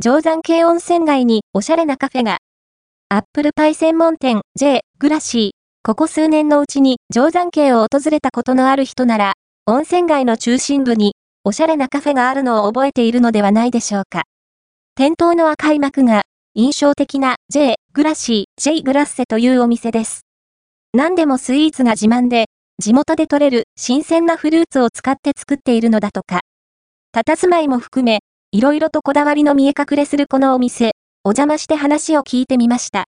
定山系温泉街におしゃれなカフェが。アップルパイ専門店 J グラシー。ここ数年のうちに定山系を訪れたことのある人なら、温泉街の中心部におしゃれなカフェがあるのを覚えているのではないでしょうか。店頭の赤い幕が印象的な J グラシー J グラッセというお店です。何でもスイーツが自慢で、地元で採れる新鮮なフルーツを使って作っているのだとか。佇まいも含め、いろいろとこだわりの見え隠れするこのお店、お邪魔して話を聞いてみました。